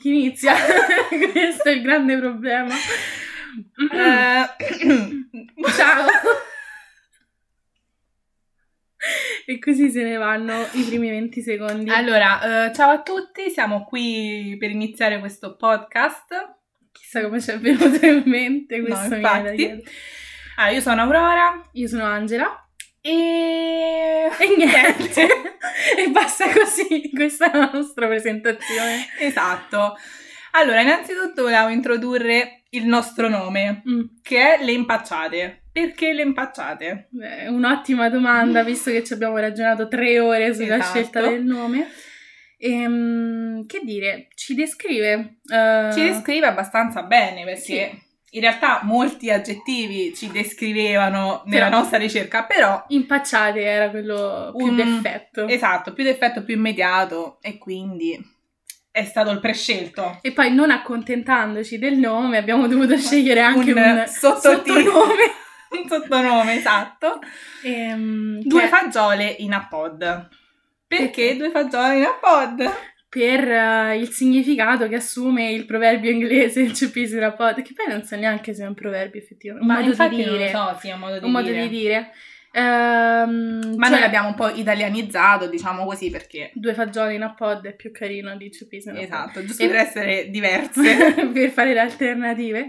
Chi inizia? Questo è il grande problema. Eh, Ciao. E così se ne vanno i primi 20 secondi. allora, eh, ciao a tutti, siamo qui per iniziare questo podcast. Chissà come ci è venuto in mente No, questo da infatti. Ah, io sono Aurora Io sono Angela. E... E niente. e basta così. Questa è la nostra presentazione. Esatto. Allora, innanzitutto volevo introdurre il nostro nome, Mm. che è Le Impacciate. Perché Le Impacciate? Beh, un'ottima domanda, visto che ci abbiamo ragionato tre ore sulla Esatto. scelta del nome. Ehm, che dire, ci descrive. eh, Ci descrive abbastanza bene perché in realtà molti aggettivi ci descrivevano nella Però- nostra ricerca, però Impacciate era quello più Un- d'effetto. esatto, più d'effetto più immediato e quindi è stato il prescelto. E poi non accontentandoci del nome abbiamo dovuto scegliere anche un, un sottotitolo. sottonome. Un sottonome, esatto. Ehm, Due che- fagiole in a pod. Perché Perché? due fagiole in a pod? Per eh, il significato che assume il proverbio inglese a pod, che poi non so neanche se è un proverbio effettivamente, un modo infatti di dire. non lo so, sì, un modo di un modo dire. di dire. Ehm, Ma cioè, noi l'abbiamo un po' italianizzato, diciamo così, perché... due fagioli in a pod è più carino di two peas in a pod. Esatto, giusto E- per essere diverse. per fare le alternative.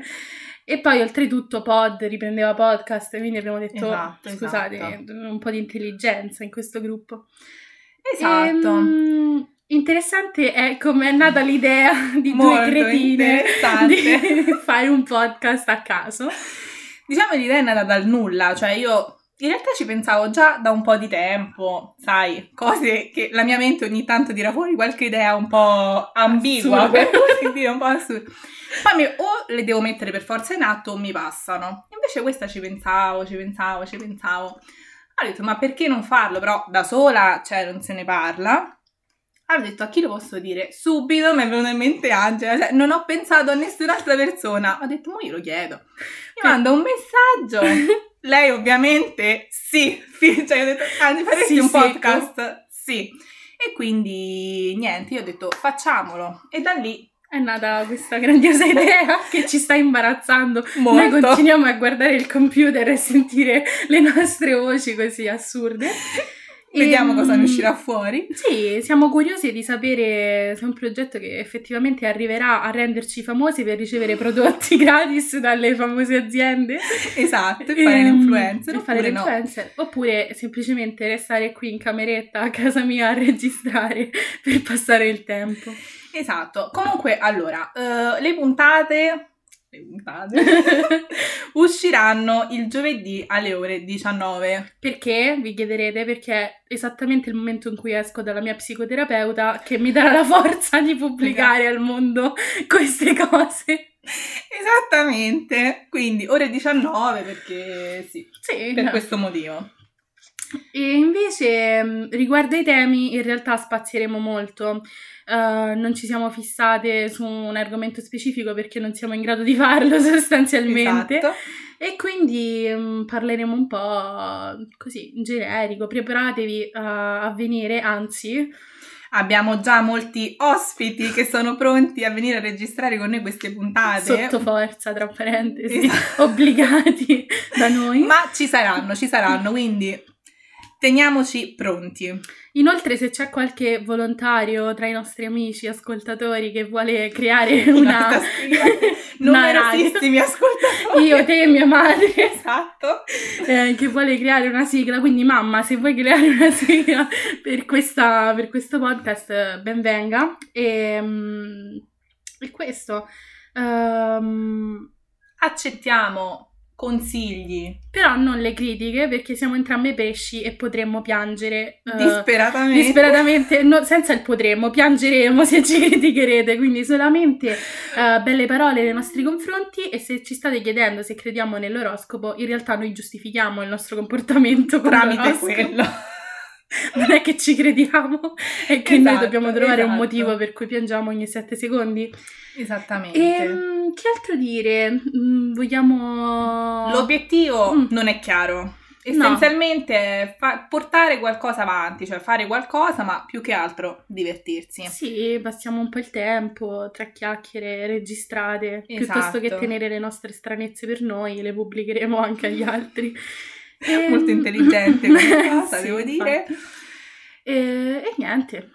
E poi oltretutto pod riprendeva podcast, quindi abbiamo detto Esatto, scusate, esatto. un po' di intelligenza in questo gruppo. Esatto. Ehm, interessante è come è nata l'idea di Molto due cretine di fare un podcast a caso. Diciamo l'idea è nata dal nulla, cioè io in realtà ci pensavo già da un po' di tempo, sai, cose che la mia mente ogni tanto tira fuori qualche idea un po' ambigua, Assurda. per così dire, un po' assurda. Poi mi- o le devo mettere per forza in atto o mi passano. Invece questa ci pensavo, ci pensavo, ci pensavo. Ho detto, ma perché non farlo? Però da sola, cioè, non se ne parla. Ho detto, a chi lo posso dire? Subito mi è venuta in mente Angela, cioè, non ho pensato a nessun'altra persona. Ho detto, mo io lo chiedo. Mi manda un messaggio. Lei ovviamente sì, cioè ho detto, Angela, faresti Sì, un secco. podcast? Sì. E quindi, niente, io ho detto, facciamolo. E da lì, È nata questa grandiosa idea che ci sta imbarazzando. Noi molto. continuiamo a guardare il computer e sentire le nostre voci così assurde. Vediamo Ehm, cosa ne uscirà fuori. Sì, siamo curiosi di sapere se è un progetto che effettivamente arriverà a renderci famosi per ricevere prodotti gratis dalle famose aziende. Esatto, e fare Ehm, l'influencer. e fare oppure no. l'influencer. Oppure semplicemente restare qui in cameretta a casa mia a registrare per passare il tempo. Esatto. Comunque, allora, eh, le puntate... Le puntate... usciranno il giovedì alle ore 19. Perché? Vi chiederete perché è esattamente il momento in cui esco dalla mia psicoterapeuta che mi darà la forza di pubblicare al mondo queste cose. Esattamente. Quindi ore 19 perché sì, Sì, per no. questo motivo. E invece mh, riguardo ai temi, in realtà spazieremo molto. Eh, non ci siamo fissate su un argomento specifico perché non siamo in grado di farlo sostanzialmente. Esatto. E quindi mh, parleremo un po' così, generico. Preparatevi eh, a venire, anzi, Abbiamo già molti ospiti che sono pronti a venire a registrare con noi queste puntate. sotto forza, tra parentesi, Esatto. obbligati da noi. Ma ci saranno, ci saranno, quindi teniamoci pronti. Inoltre, se c'è qualche volontario tra i nostri amici ascoltatori che vuole creare una. Una Numerosissimi ascoltatori. Io, te e mia madre, Esatto. eh, che vuole creare una sigla. Quindi, mamma, se vuoi creare una sigla per, questa, per questo podcast, eh, ben venga. E, mm, e questo. Ehm, Accettiamo consigli però non le critiche perché siamo entrambe pesci e potremmo piangere. eh, disperatamente. Disperatamente, no, senza il potremmo, piangeremo se ci criticherete, quindi solamente eh, belle parole nei nostri confronti e se ci state chiedendo se crediamo nell'oroscopo, in realtà noi giustifichiamo il nostro comportamento tramite quello. Non è che ci crediamo, è che noi Esatto, dobbiamo trovare un esatto. motivo per cui piangiamo ogni sette secondi. Esattamente. Ehm, che altro dire? Mm, vogliamo... L'obiettivo Mm. non è chiaro. Essenzialmente è fa- portare qualcosa avanti, cioè fare qualcosa, ma più che altro divertirsi. Sì, passiamo un po' il tempo tra chiacchiere registrate, piuttosto che Esatto. tenere le nostre stranezze per noi, le pubblicheremo anche agli altri. Molto Ehm, intelligente questa cosa, sì, devo dire. E, e niente.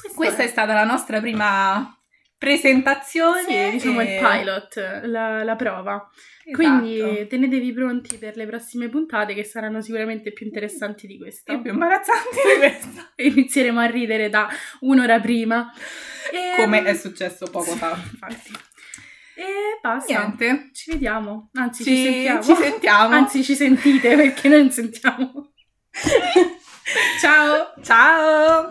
Questo Questa è stata la nostra prima presentazione. Sì, diciamo e- il pilot, la, la prova. Esatto. Quindi tenetevi pronti per le prossime puntate che saranno sicuramente più interessanti di questa. è più imbarazzante di questa. E inizieremo a ridere da un'ora prima. E... Come è successo poco fa. Infatti. E basta. Niente. Ci vediamo. Anzi, ci, Ci, sentiamo. ci sentiamo. Anzi, ci sentite perché noi non sentiamo. Ciao! Ciao.